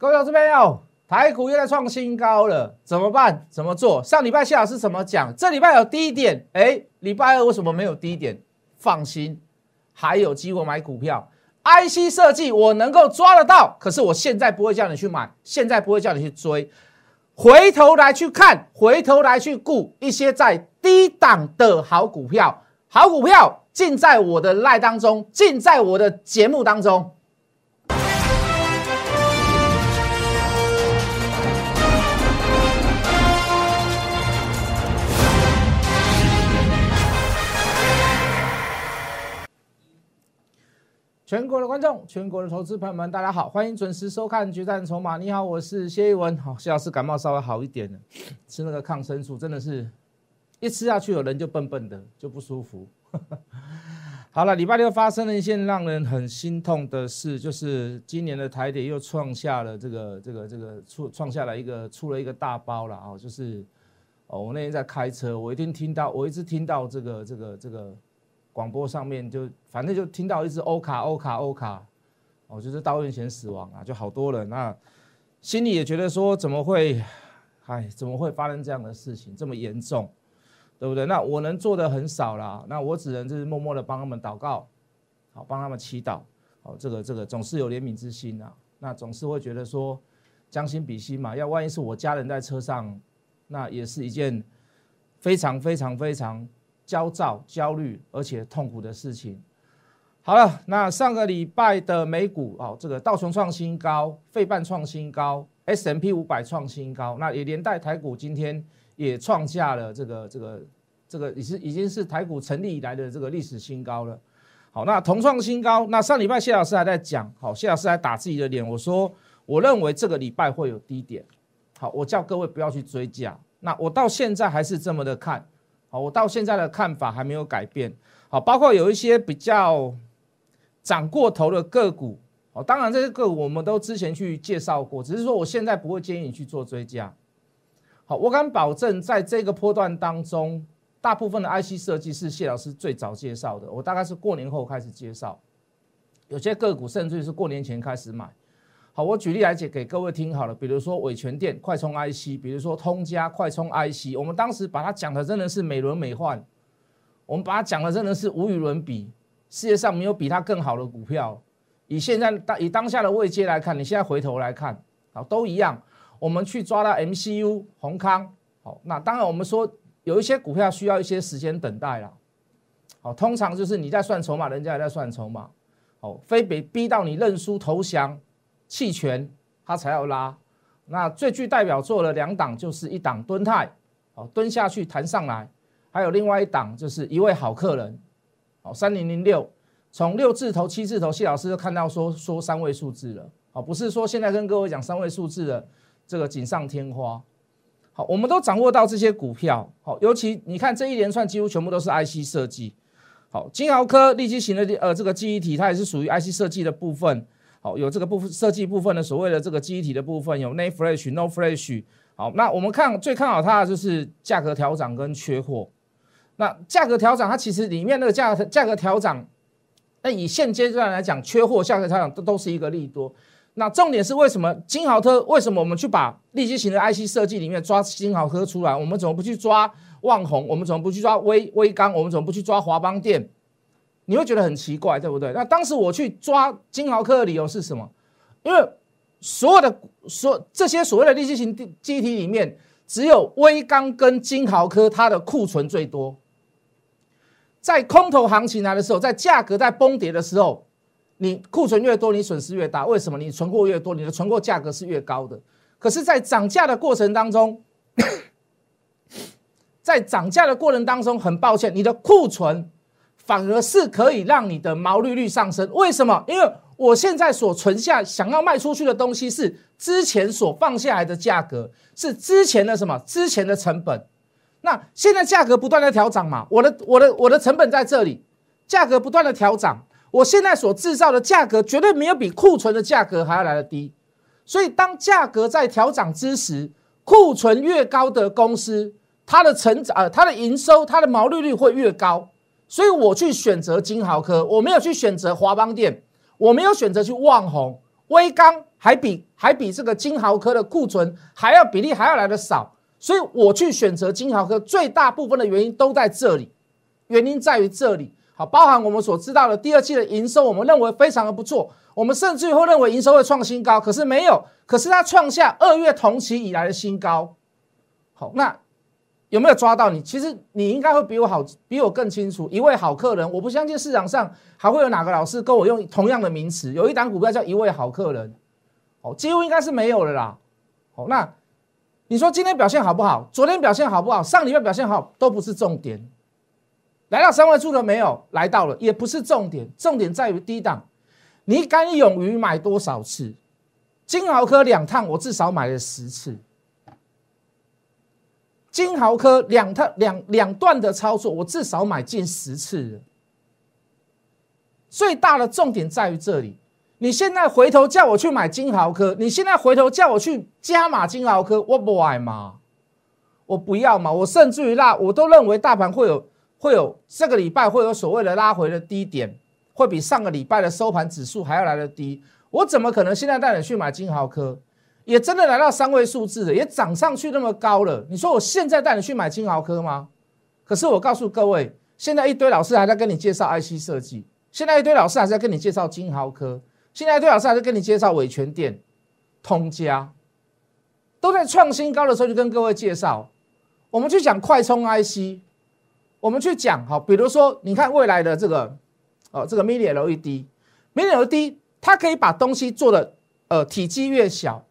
各位老师朋友，台股又在创新高了，怎么办？怎么做？上礼拜谢老师怎么讲？这礼拜有低点，哎，礼拜二为什么没有低点？放心，还有机会买股票。IC 设计我能够抓得到，可是我现在不会叫你去买，现在不会叫你去追，回头来去看，回头来去顾一些在低档的好股票，好股票尽在我的赖当中，尽在我的节目当中。全国的观众，全国的投资朋友们，大家好，欢迎准时收看《决战筹码》。你好，我是谢一文。好，谢老师感冒稍微好一点了，吃那个抗生素，真的是一吃下去，有人就笨笨的，就不舒服。好了，礼拜六发生了一件让人很心痛的事，就是今年的台铁又创下了这个这个这个出创下了一个出了一个大包了啊！就是哦，我那天在开车，我一定听到，我一直听到这个这个这个。广播上面就反正就听到一直欧卡欧卡欧卡，哦，就是到院前死亡啊，就好多人，那心里也觉得说怎么会，哎，怎么会发生这样的事情这么严重，对不对？那我能做的很少啦，那我只能就是默默的帮他们祷告，好，帮他们祈祷，好，这个这个总是有怜悯之心啊，那总是会觉得说将心比心嘛，要万一是我家人在车上，那也是一件非常非常非常。焦躁、焦虑而且痛苦的事情。好了，那上个礼拜的美股哦，这个道琼创新高，费半创新高，S M P 五百创新高，那也连带台股今天也创下了这个这个这个已是已经是台股成立以来的这个历史新高了。好，那同创新高，那上礼拜谢老师还在讲，好，谢老师还打自己的脸，我说我认为这个礼拜会有低点，好，我叫各位不要去追价，那我到现在还是这么的看。好，我到现在的看法还没有改变。好，包括有一些比较涨过头的个股，哦，当然这些个股我们都之前去介绍过，只是说我现在不会建议你去做追加。好，我敢保证，在这个波段当中，大部分的 IC 设计是谢老师最早介绍的，我大概是过年后开始介绍，有些个股甚至于是过年前开始买。好，我举例来解给各位听好了，比如说伟全电快充 IC，比如说通家快充 IC，我们当时把它讲的真的是美轮美奂，我们把它讲的真的是无与伦比，世界上没有比它更好的股票。以现在当以当下的位阶来看，你现在回头来看，好都一样。我们去抓到 MCU 宏康，好，那当然我们说有一些股票需要一些时间等待了，好，通常就是你在算筹码，人家也在算筹码，好，非得逼到你认输投降。弃权，它才要拉。那最具代表作的两档就是一档蹲泰，哦蹲下去弹上来，还有另外一档就是一位好客人，哦三零零六，从六字头、七字头，谢老师就看到说说三位数字了，哦不是说现在跟各位讲三位数字的这个锦上添花，好，我们都掌握到这些股票，好，尤其你看这一连串几乎全部都是 IC 设计，好，金豪科立基型的呃这个记忆体，它也是属于 IC 设计的部分。好，有这个部分设计部分的所谓的这个记忆体的部分，有 n a Flash、No Flash。好，那我们看最看好它的就是价格调整跟缺货。那价格调整，它其实里面那个价价格调整，那以现阶段来讲，缺货、价格调整都都是一个利多。那重点是为什么金豪特？为什么我们去把立基型的 IC 设计里面抓金豪科出来？我们怎么不去抓旺宏？我们怎么不去抓微微刚？我们怎么不去抓华邦电？你会觉得很奇怪，对不对？那当时我去抓金豪科的理由是什么？因为所有的所这些所谓的利息型记忆体里面，只有微刚跟金豪科它的库存最多。在空头行情来的时候，在价格在崩跌的时候，你库存越多，你损失越大。为什么？你存货越多，你的存货价格是越高的。可是，在涨价的过程当中，在涨价的过程当中，很抱歉，你的库存。反而是可以让你的毛利率上升，为什么？因为我现在所存下想要卖出去的东西是之前所放下来的价格，是之前的什么？之前的成本。那现在价格不断的调涨嘛，我的我的我的成本在这里，价格不断的调涨，我现在所制造的价格绝对没有比库存的价格还要来的低。所以当价格在调涨之时，库存越高的公司，它的成长呃它的营收它的毛利率会越高。所以我去选择金豪科，我没有去选择华邦电，我没有选择去旺宏，微钢还比还比这个金豪科的库存还要比例还要来的少，所以我去选择金豪科，最大部分的原因都在这里，原因在于这里。好，包含我们所知道的第二季的营收，我们认为非常的不错，我们甚至会认为营收会创新高，可是没有，可是它创下二月同期以来的新高。好，那有没有抓到你？其实你应该会比我好，比我更清楚。一位好客人，我不相信市场上还会有哪个老师跟我用同样的名词。有一档股票叫一位好客人，哦，几乎应该是没有了啦。哦，那你说今天表现好不好？昨天表现好不好？上礼拜表现好都不是重点。来到三位数了没有？来到了，也不是重点，重点在于低档，你敢勇于买多少次？金豪科两趟，我至少买了十次。金豪科两套两两段的操作，我至少买近十次。最大的重点在于这里，你现在回头叫我去买金豪科，你现在回头叫我去加码金豪科，我不爱吗？我不要嘛！我甚至于拉我都认为大盘会有。会有这个礼拜会有所谓的拉回的低点，会比上个礼拜的收盘指数还要来的低。我怎么可能现在带你去买金豪科？也真的来到三位数字的，也涨上去那么高了。你说我现在带你去买金豪科吗？可是我告诉各位，现在一堆老师还在跟你介绍 IC 设计，现在一堆老师还在跟你介绍金豪科，现在一堆老师还在跟你介绍伟权电、通家，都在创新高的时候就跟各位介绍。我们去讲快充 IC。我们去讲好，比如说，你看未来的这个，哦，这个 Mini LED，Mini LED 它可以把东西做的，呃，体积越小，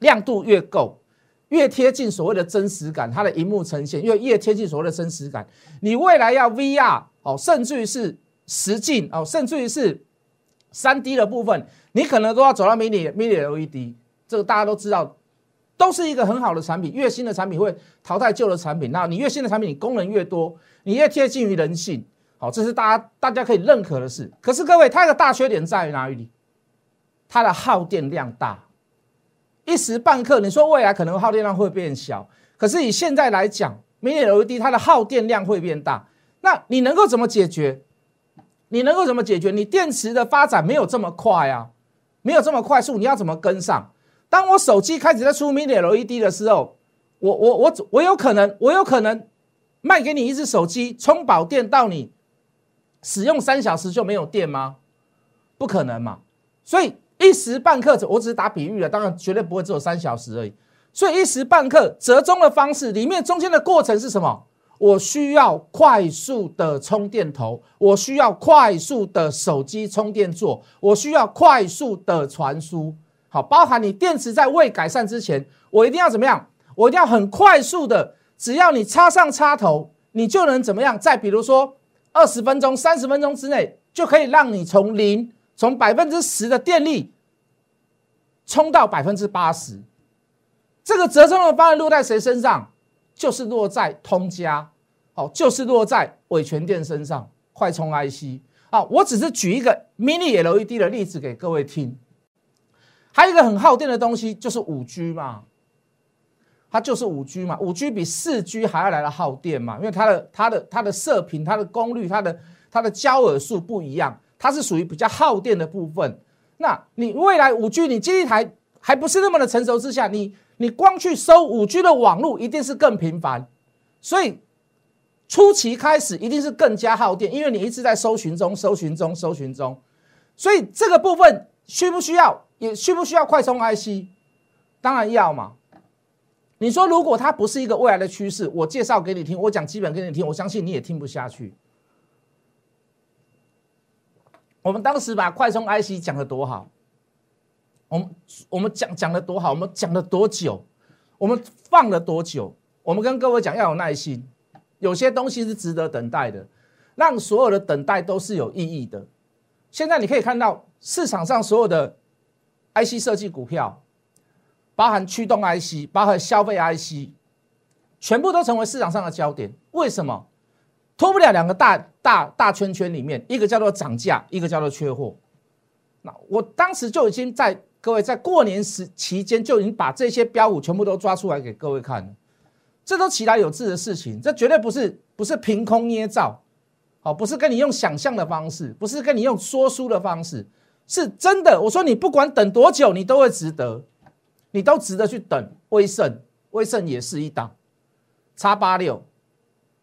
亮度越够，越贴近所谓的真实感，它的荧幕呈现越越贴近所谓的真实感。你未来要 VR 哦，甚至于是实境哦，甚至于是三 D 的部分，你可能都要走到 Mini Mini LED，这个大家都知道。都是一个很好的产品，越新的产品会淘汰旧的产品。那你越新的产品，你功能越多，你越贴近于人性，好，这是大家大家可以认可的事。可是各位，它的大缺点在于哪里？它的耗电量大，一时半刻，你说未来可能耗电量会变小，可是以现在来讲，Mini LED 它的耗电量会变大，那你能够怎么解决？你能够怎么解决？你电池的发展没有这么快啊，没有这么快速，你要怎么跟上？当我手机开始在出 Mini LED 的时候，我我我我有可能我有可能卖给你一只手机充饱电到你使用三小时就没有电吗？不可能嘛！所以一时半刻，我只是打比喻了，当然绝对不会只有三小时而已。所以一时半刻折中的方式里面中间的过程是什么？我需要快速的充电头，我需要快速的手机充电座，我需要快速的传输。好，包含你电池在未改善之前，我一定要怎么样？我一定要很快速的，只要你插上插头，你就能怎么样？在比如说二十分钟、三十分钟之内，就可以让你从零，从百分之十的电力充到百分之八十。这个折中的方案落在谁身上？就是落在通家，哦，就是落在伟全电身上，快充 IC。好，我只是举一个 Mini LED 的例子给各位听。还有一个很耗电的东西，就是五 G 嘛，它就是五 G 嘛，五 G 比四 G 还要来的耗电嘛，因为它的它的它的射频、它的功率、它的它的焦耳数不一样，它是属于比较耗电的部分。那你未来五 G 你基地台还不是那么的成熟之下，你你光去收五 G 的网络一定是更频繁，所以初期开始一定是更加耗电，因为你一直在搜寻中、搜寻中、搜寻中，所以这个部分需不需要？也需不需要快充 IC？当然要嘛。你说如果它不是一个未来的趋势，我介绍给你听，我讲基本给你听，我相信你也听不下去。我们当时把快充 IC 讲的多好，我们我们讲讲的多好，我们讲了多久，我们放了多久？我们跟各位讲要有耐心，有些东西是值得等待的，让所有的等待都是有意义的。现在你可以看到市场上所有的。IC 设计股票，包含驱动 IC，包含消费 IC，全部都成为市场上的焦点。为什么？脱不了两个大大大圈圈里面，一个叫做涨价，一个叫做缺货。那我当时就已经在各位在过年时期间就已经把这些标股全部都抓出来给各位看了。这都其来有志的事情，这绝对不是不是凭空捏造，好，不是跟你用想象的方式，不是跟你用说书的方式。是真的。我说你不管等多久，你都会值得，你都值得去等。威盛，威盛也是一档，叉八六，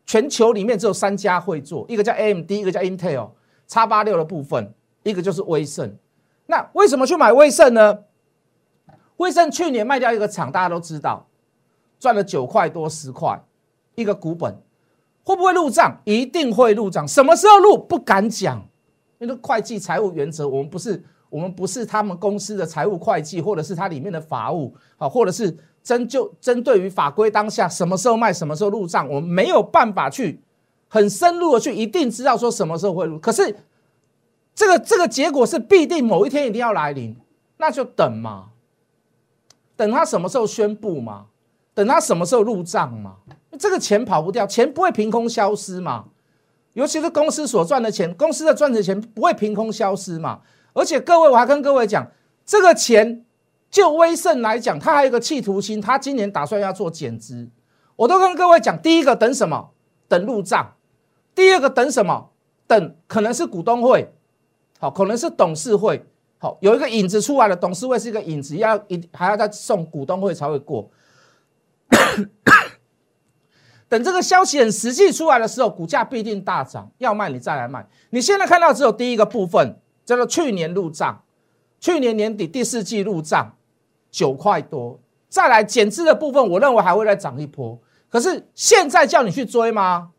全球里面只有三家会做，一个叫 AMD，一个叫 Intel，叉八六的部分，一个就是威盛。那为什么去买威盛呢？威盛去年卖掉一个厂，大家都知道，赚了九块多十块，一个股本，会不会入账？一定会入账。什么时候入？不敢讲，因为会计财务原则，我们不是我们不是他们公司的财务会计，或者是它里面的法务啊，或者是针就针对于法规当下什么时候卖，什么时候入账，我们没有办法去很深入的去一定知道说什么时候会入。可是这个这个结果是必定某一天一定要来临，那就等嘛。等他什么时候宣布嘛？等他什么时候入账嘛？这个钱跑不掉，钱不会凭空消失嘛。尤其是公司所赚的钱，公司的赚的钱不会凭空消失嘛。而且各位，我还跟各位讲，这个钱就威盛来讲，他还有一个企图心，他今年打算要做减资。我都跟各位讲，第一个等什么？等入账。第二个等什么？等可能是股东会，好，可能是董事会。好，有一个影子出来了，董事会是一个影子，要一还要再送股东会才会过。等这个消息很实际出来的时候，股价必定大涨，要卖你再来卖。你现在看到只有第一个部分，叫做去年入账，去年年底第四季入账九块多，再来减资的部分，我认为还会再涨一波。可是现在叫你去追吗？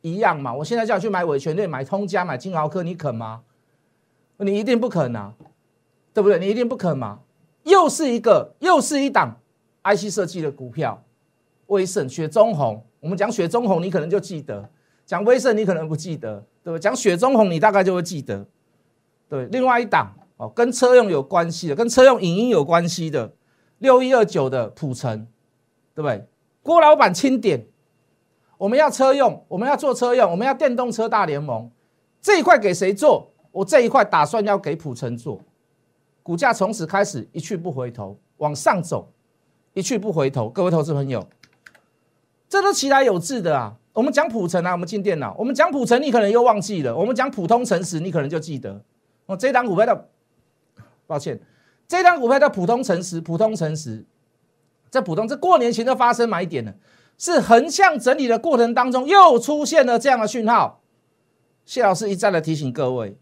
一样嘛，我现在叫你去买伟权队、买通家、买金豪科，你肯吗？你一定不肯啊！对不对？你一定不肯嘛？又是一个，又是一档 IC 设计的股票，威盛、雪中红。我们讲雪中红，你可能就记得；讲威盛，你可能不记得，对不对？讲雪中红，你大概就会记得。对，另外一档跟车用有关系的，跟车用影音有关系的，六一二九的普成，对不对？郭老板钦点，我们要车用，我们要做车用，我们要电动车大联盟这一块给谁做？我这一块打算要给普成做。股价从此开始一去不回头，往上走，一去不回头。各位投资朋友，这都其来有致的啊！我们讲普成啊，我们进电脑，我们讲普成，你可能又忘记了；我们讲普通诚实，你可能就记得。哦，这档股票的，抱歉，这张股票叫普通诚实，普通诚实，这普通这过年前就发生买点了，是横向整理的过程当中又出现了这样的讯号。谢老师一再的提醒各位。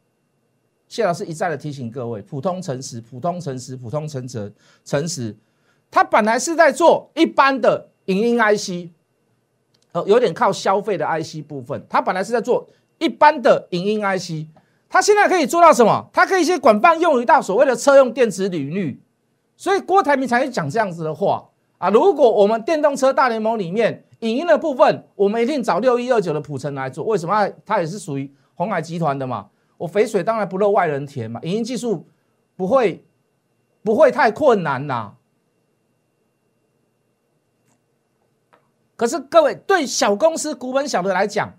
谢老师一再的提醒各位：普通诚实，普通诚实，普通诚实，诚实。他本来是在做一般的影音 IC，呃，有点靠消费的 IC 部分。他本来是在做一般的影音 IC，他现在可以做到什么？他可以一些广泛用于到所谓的车用电池领域。所以郭台铭才会讲这样子的话啊！如果我们电动车大联盟里面影音的部分，我们一定找六一二九的普成来做。为什么？它也是属于红海集团的嘛。我肥水当然不漏外人田嘛，影音技术不会不会太困难呐。可是各位对小公司股本小的来讲，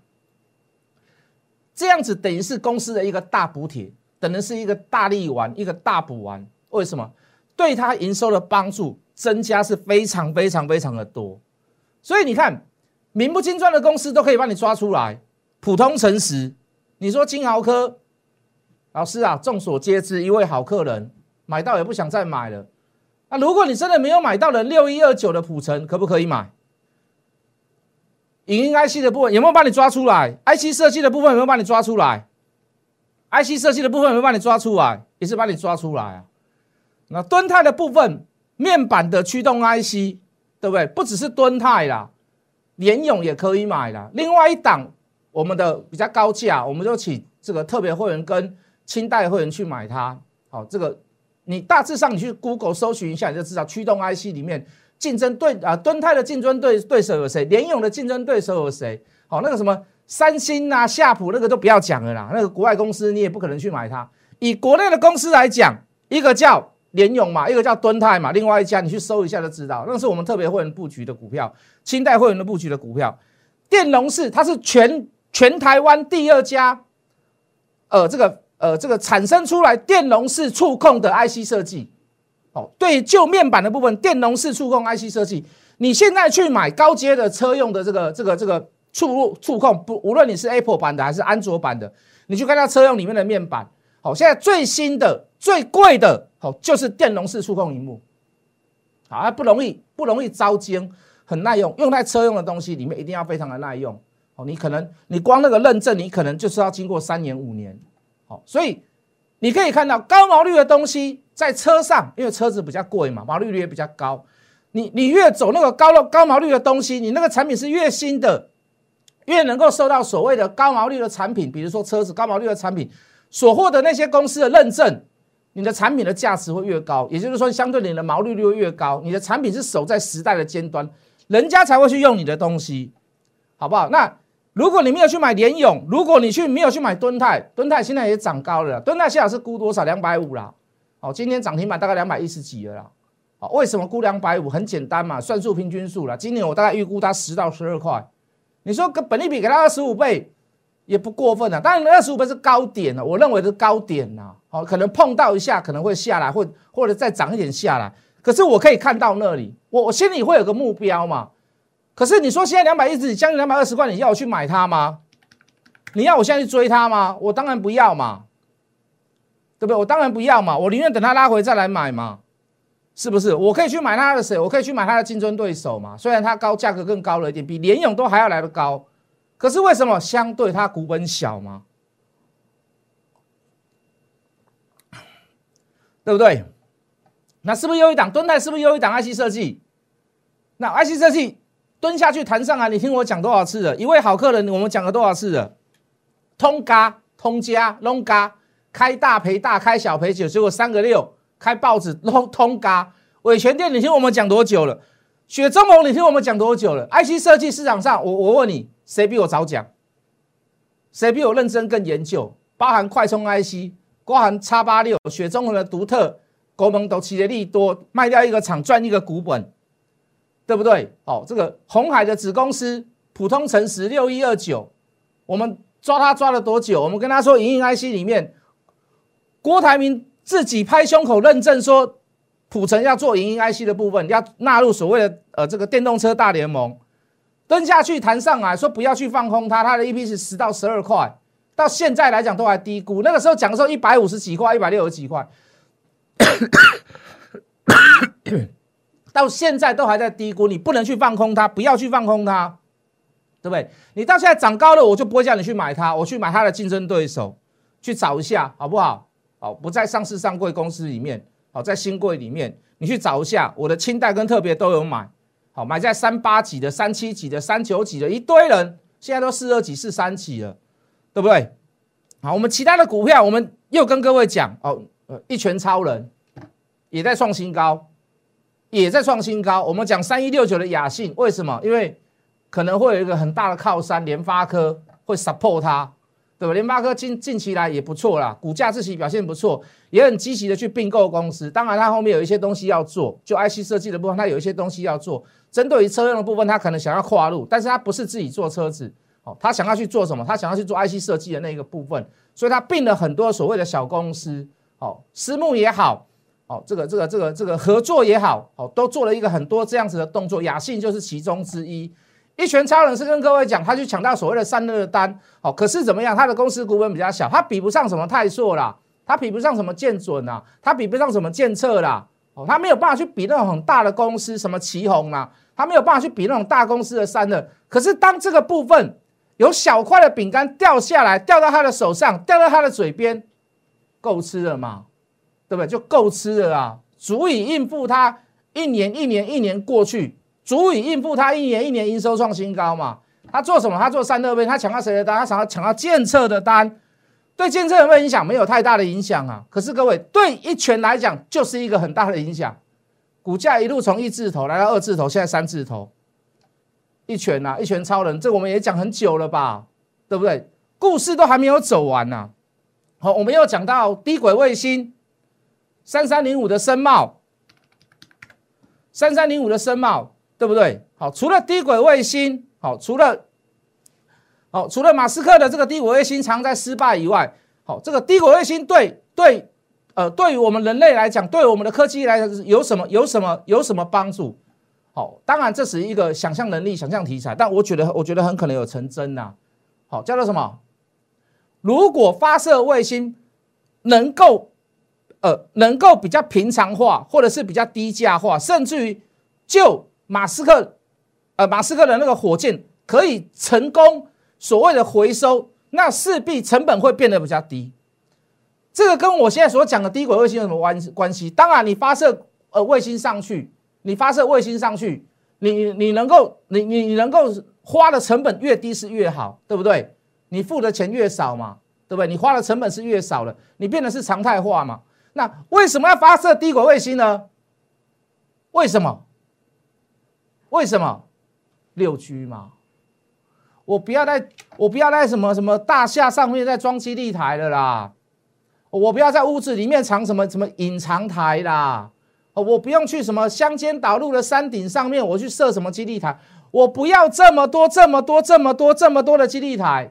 这样子等于是公司的一个大补贴，等于是一个大力丸，一个大补丸。为什么？对它营收的帮助增加是非常非常非常的多。所以你看，名不经传的公司都可以帮你抓出来，普通诚实。你说金豪科？老师啊，众所皆知，一位好客人买到也不想再买了。那如果你真的没有买到的六一二九的普城，可不可以买？影音 IC 的部分有没有帮你抓出来？IC 设计的部分有没有帮你抓出来？IC 设计的部分有没有帮你抓出来？也是帮你抓出来啊。那敦泰的部分，面板的驱动 IC，对不对？不只是敦泰啦，联咏也可以买啦。另外一档，我们的比较高价，我们就请这个特别会员跟。清代会员去买它，好，这个你大致上你去 Google 搜寻一下，你就知道驱动 IC 里面竞争对啊，敦泰的竞争对对手有谁？联咏的竞争对手有谁？好，那个什么三星啊、夏普那个都不要讲了啦，那个国外公司你也不可能去买它。以国内的公司来讲，一个叫联咏嘛，一个叫敦泰嘛，另外一家你去搜一下就知道，那是我们特别会员布局的股票，清代会员的布局的股票。电容是它是全全台湾第二家，呃，这个。呃，这个产生出来电容式触控的 IC 设计，哦，对，旧面板的部分，电容式触控 IC 设计，你现在去买高阶的车用的这个这个这个触触控，不，无论你是 Apple 版的还是安卓版的，你去看它车用里面的面板，好，现在最新的、最贵的，好就是电容式触控荧幕，好，不容易，不容易招精，很耐用，用在车用的东西里面一定要非常的耐用。哦，你可能你光那个认证，你可能就是要经过三年五年。好，所以你可以看到高毛率的东西在车上，因为车子比较贵嘛，毛利率也比较高。你你越走那个高了高毛率的东西，你那个产品是越新的，越能够受到所谓的高毛率的产品，比如说车子高毛率的产品。所获得那些公司的认证，你的产品的价值会越高，也就是说，相对你的毛利率会越高。你的产品是守在时代的尖端，人家才会去用你的东西，好不好？那如果你没有去买联勇，如果你去没有去买敦泰，敦泰现在也涨高了，敦泰现在是估多少？两百五啦。哦，今天涨停板大概两百一十几了啦。哦，为什么估两百五？很简单嘛，算数平均数了。今年我大概预估它十到十二块，你说跟本利比给它二十五倍。也不过分啊，当然二十五倍是高点了，我认为是高点呐，好，可能碰到一下可能会下来，或或者再涨一点下来，可是我可以看到那里，我我心里会有个目标嘛。可是你说现在两百一十几，将近两百二十块，你要我去买它吗？你要我现在去追它吗？我当然不要嘛，对不对？我当然不要嘛，我宁愿等它拉回再来买嘛，是不是？我可以去买它的谁？我可以去买它的竞争对手嘛？虽然它高价格更高了一点，比联勇都还要来的高。可是为什么相对它股本小嘛？对不对？那是不是又一档蹲泰？是不是又一档 IC 设计？那 IC 设计蹲下去弹上来，你听我讲多少次了？一位好客人，我们讲了多少次了？通嘎通家龙嘎开大赔大，开小赔小，结果三个六开报纸通通嘎伟全店，你听我们讲多久了？雪中红，你听我们讲多久了？IC 设计市场上，我我问你。谁比我早讲？谁比我认真更研究？包含快充 IC，包含叉八六、雪中红的独特，国门都起的利多，卖掉一个厂赚一个股本，对不对？哦，这个红海的子公司普通诚实六一二九，我们抓他抓了多久？我们跟他说，盈盈 IC 里面，郭台铭自己拍胸口认证说，普成要做盈盈 IC 的部分，要纳入所谓的呃这个电动车大联盟。蹲下去谈上来说不要去放空它，它的 EP 是十到十二块，到现在来讲都还低估。那个时候讲的时候一百五十几块，一百六十几块，到现在都还在低估。你不能去放空它，不要去放空它，对不对？你到现在涨高了，我就不会叫你去买它，我去买它的竞争对手，去找一下好不好？好，不在上市上柜公司里面，好在新柜里面，你去找一下，我的清代跟特别都有买。好，买在三八几的、三七几的、三九几的一堆人，现在都四二几、四三几了，对不对？好，我们其他的股票，我们又跟各位讲哦，呃，一拳超人也在创新高，也在创新高。我们讲三一六九的雅信，为什么？因为可能会有一个很大的靠山，联发科会 support 它。对吧？联发科近近期来也不错啦，股价自己表现不错，也很积极的去并购公司。当然，它后面有一些东西要做，就 IC 设计的部分，它有一些东西要做。针对于车用的部分，它可能想要跨入，但是它不是自己做车子，哦，他想要去做什么？他想要去做 IC 设计的那一个部分，所以他并了很多所谓的小公司，哦，私募也好，哦，这个这个这个这个合作也好，哦，都做了一个很多这样子的动作。雅信就是其中之一。一拳超人是跟各位讲，他去抢到所谓的散热单，哦，可是怎么样？他的公司股本比较小，他比不上什么泰硕啦，他比不上什么建准啦，他比不上什么建策啦，哦，他没有办法去比那种很大的公司，什么旗宏啦，他没有办法去比那种大公司的散热。可是当这个部分有小块的饼干掉下来，掉到他的手上，掉到他的嘴边，够吃了嘛？对不对？就够吃了啊，足以应付他一年一年一年过去。足以应付他一年一年营收创新高嘛？他做什么？他做三六倍，他抢到谁的单？他想要抢到建测的单，对建测有没有影响？没有太大的影响啊。可是各位，对一拳来讲就是一个很大的影响。股价一路从一字头来到二字头，现在三字头，一拳呐，一拳超人，这我们也讲很久了吧？对不对？故事都还没有走完呢。好，我们又讲到低轨卫星，三三零五的申茂，三三零五的申茂。对不对？好，除了低轨卫星，好，除了好，除了马斯克的这个低轨卫星常在失败以外，好，这个低轨卫星对对呃，对于我们人类来讲，对我们的科技来讲，有什么有什么有什么帮助？好，当然这是一个想象能力、想象题材，但我觉得我觉得很可能有成真呐。好，叫做什么？如果发射卫星能够呃能够比较平常化，或者是比较低价化，甚至于就马斯克呃马斯克的那个火箭可以成功所谓的回收，那势必成本会变得比较低。这个跟我现在所讲的低轨卫星有什么关关系？当然，你发射呃卫星上去，你发射卫星上去，你你能够你你你能够花的成本越低是越好，对不对？你付的钱越少嘛，对不对？你花的成本是越少了，你变得是常态化嘛？那为什么要发射低轨卫星呢？为什么？为什么？六 G 嘛，我不要在，我不要在什么什么大厦上面再装基地台了啦。我不要在屋子里面藏什么什么隐藏台啦，我不用去什么乡间道路的山顶上面，我去设什么基地台，我不要这么多这么多这么多这么多的基地台，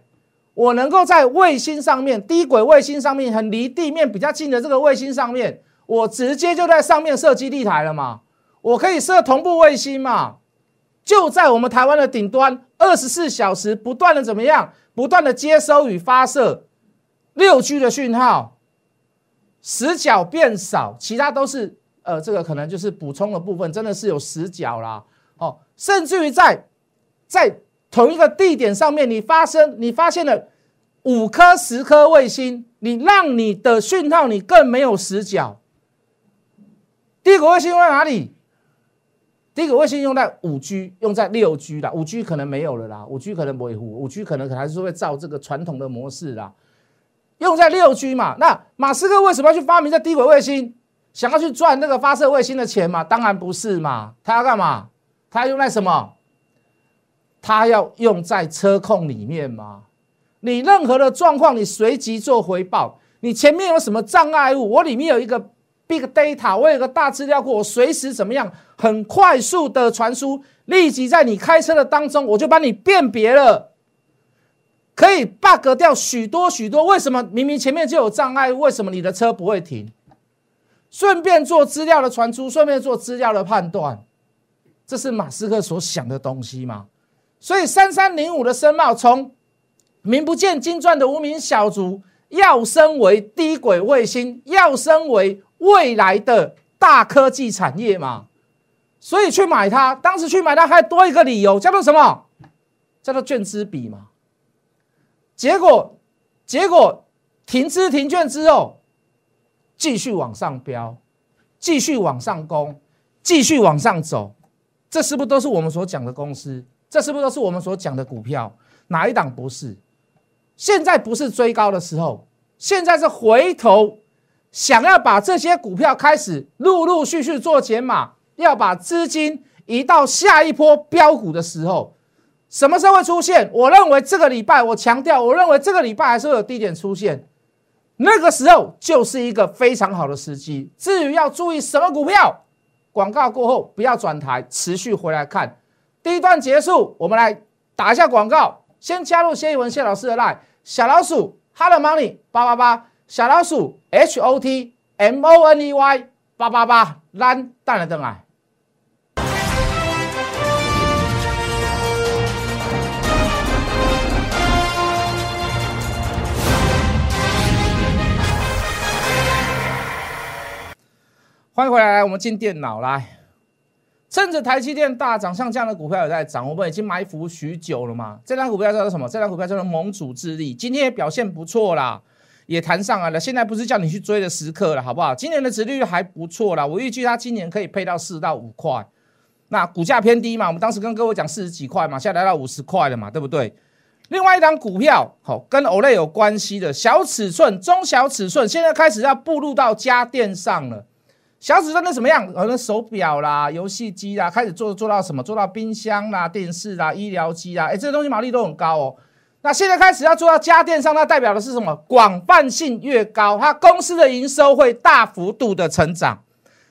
我能够在卫星上面，低轨卫星上面，很离地面比较近的这个卫星上面，我直接就在上面设基地台了嘛，我可以设同步卫星嘛，就在我们台湾的顶端，二十四小时不断的怎么样，不断的接收与发射六 G 的讯号。死角变少，其他都是呃，这个可能就是补充的部分，真的是有死角啦。哦，甚至于在在同一个地点上面，你发生你发现了五颗、十颗卫星，你让你的讯号你更没有死角。第一个卫星在哪里？第一个卫星用在五 G，用在六 G 啦，五 G 可能没有了啦，五 G 可能不会五 G 可能还是会照这个传统的模式啦。用在六 G 嘛？那马斯克为什么要去发明这低轨卫星？想要去赚那个发射卫星的钱嘛？当然不是嘛！他要干嘛？他要用在什么？他要用在车控里面嘛？你任何的状况，你随即做回报。你前面有什么障碍物？我里面有一个 big data，我有个大资料库，我随时怎么样，很快速的传输，立即在你开车的当中，我就帮你辨别了。可以 bug 掉许多许多，为什么明明前面就有障碍？为什么你的车不会停？顺便做资料的传输，顺便做资料的判断，这是马斯克所想的东西吗？所以三三零五的声貌从名不见经传的无名小卒，要升为低轨卫星，要升为未来的大科技产业嘛？所以去买它，当时去买它还多一个理由，叫做什么？叫做卷资比嘛？结果，结果停资停券之后，继续往上飙，继续往上攻，继续往上走，这是不是都是我们所讲的公司？这是不是都是我们所讲的股票？哪一档不是？现在不是追高的时候，现在是回头想要把这些股票开始陆陆续续做减码，要把资金移到下一波标股的时候。什么时候会出现？我认为这个礼拜，我强调，我认为这个礼拜还是会有低点出现，那个时候就是一个非常好的时机。至于要注意什么股票，广告过后不要转台，持续回来看。第一段结束，我们来打一下广告。先加入谢一文谢老师的 line，小老鼠 Hello Money 八八八，小老鼠 H O T M O N E Y 八八八，蓝淡了灯啊。欢迎回来，我们进电脑来。趁着台积电大涨，像这样的股票也在涨，我们已经埋伏许久了嘛。这张股票叫做什么？这张股票叫做盟主智力，今天也表现不错啦，也弹上来了。现在不是叫你去追的时刻了，好不好？今年的值率还不错啦，我预计它今年可以配到四到五块。那股价偏低嘛，我们当时跟各位讲四十几块嘛，现在来到五十块了嘛，对不对？另外一张股票，好，跟 Olay 有关系的小尺寸、中小尺寸，现在开始要步入到家电上了。小尺寸的什么样？可能手表啦、游戏机啦，开始做做到什么？做到冰箱啦、电视啦、医疗机啦，哎，这些东西毛利都很高哦。那现在开始要做到家电上，那代表的是什么？广泛性越高，它公司的营收会大幅度的成长。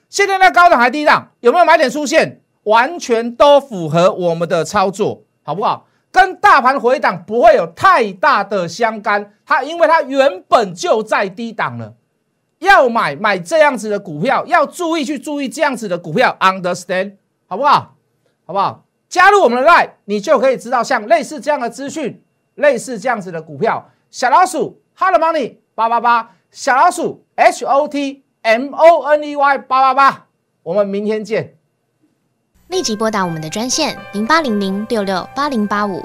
现在在高档还低档，有没有买点出现？完全都符合我们的操作，好不好？跟大盘回档不会有太大的相干，它因为它原本就在低档了。要买买这样子的股票，要注意去注意这样子的股票，understand 好不好？好不好？加入我们的 line，你就可以知道像类似这样的资讯，类似这样子的股票。小老鼠，Hot Money 八八八，小老鼠 H O T M O N E Y 八八八，我们明天见。立即拨打我们的专线零八零零六六八零八五